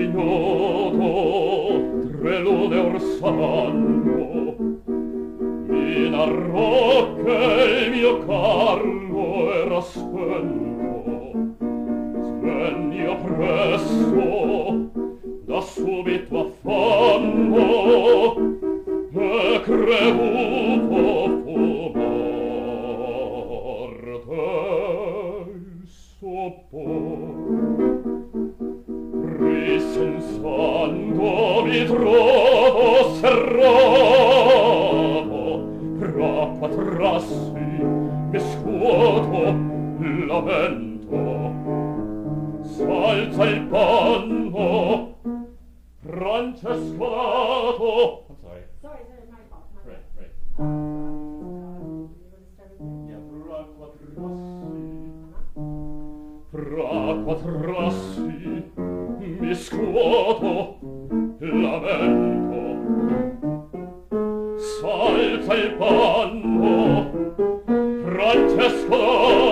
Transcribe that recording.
ignoto tre lune or samanno in narrò il mio carlo era spento. Svenni oppresso da subito affanno quando mi trovo serrato tra quattro mi scuoto lamento. Salza il panno Francesco Lato I'm sorry. Sorry sorry my fault my right right. Um, yeah, tra quattro rassi tra quattro rassi mi scuoto lamento. Salta il panno Francesco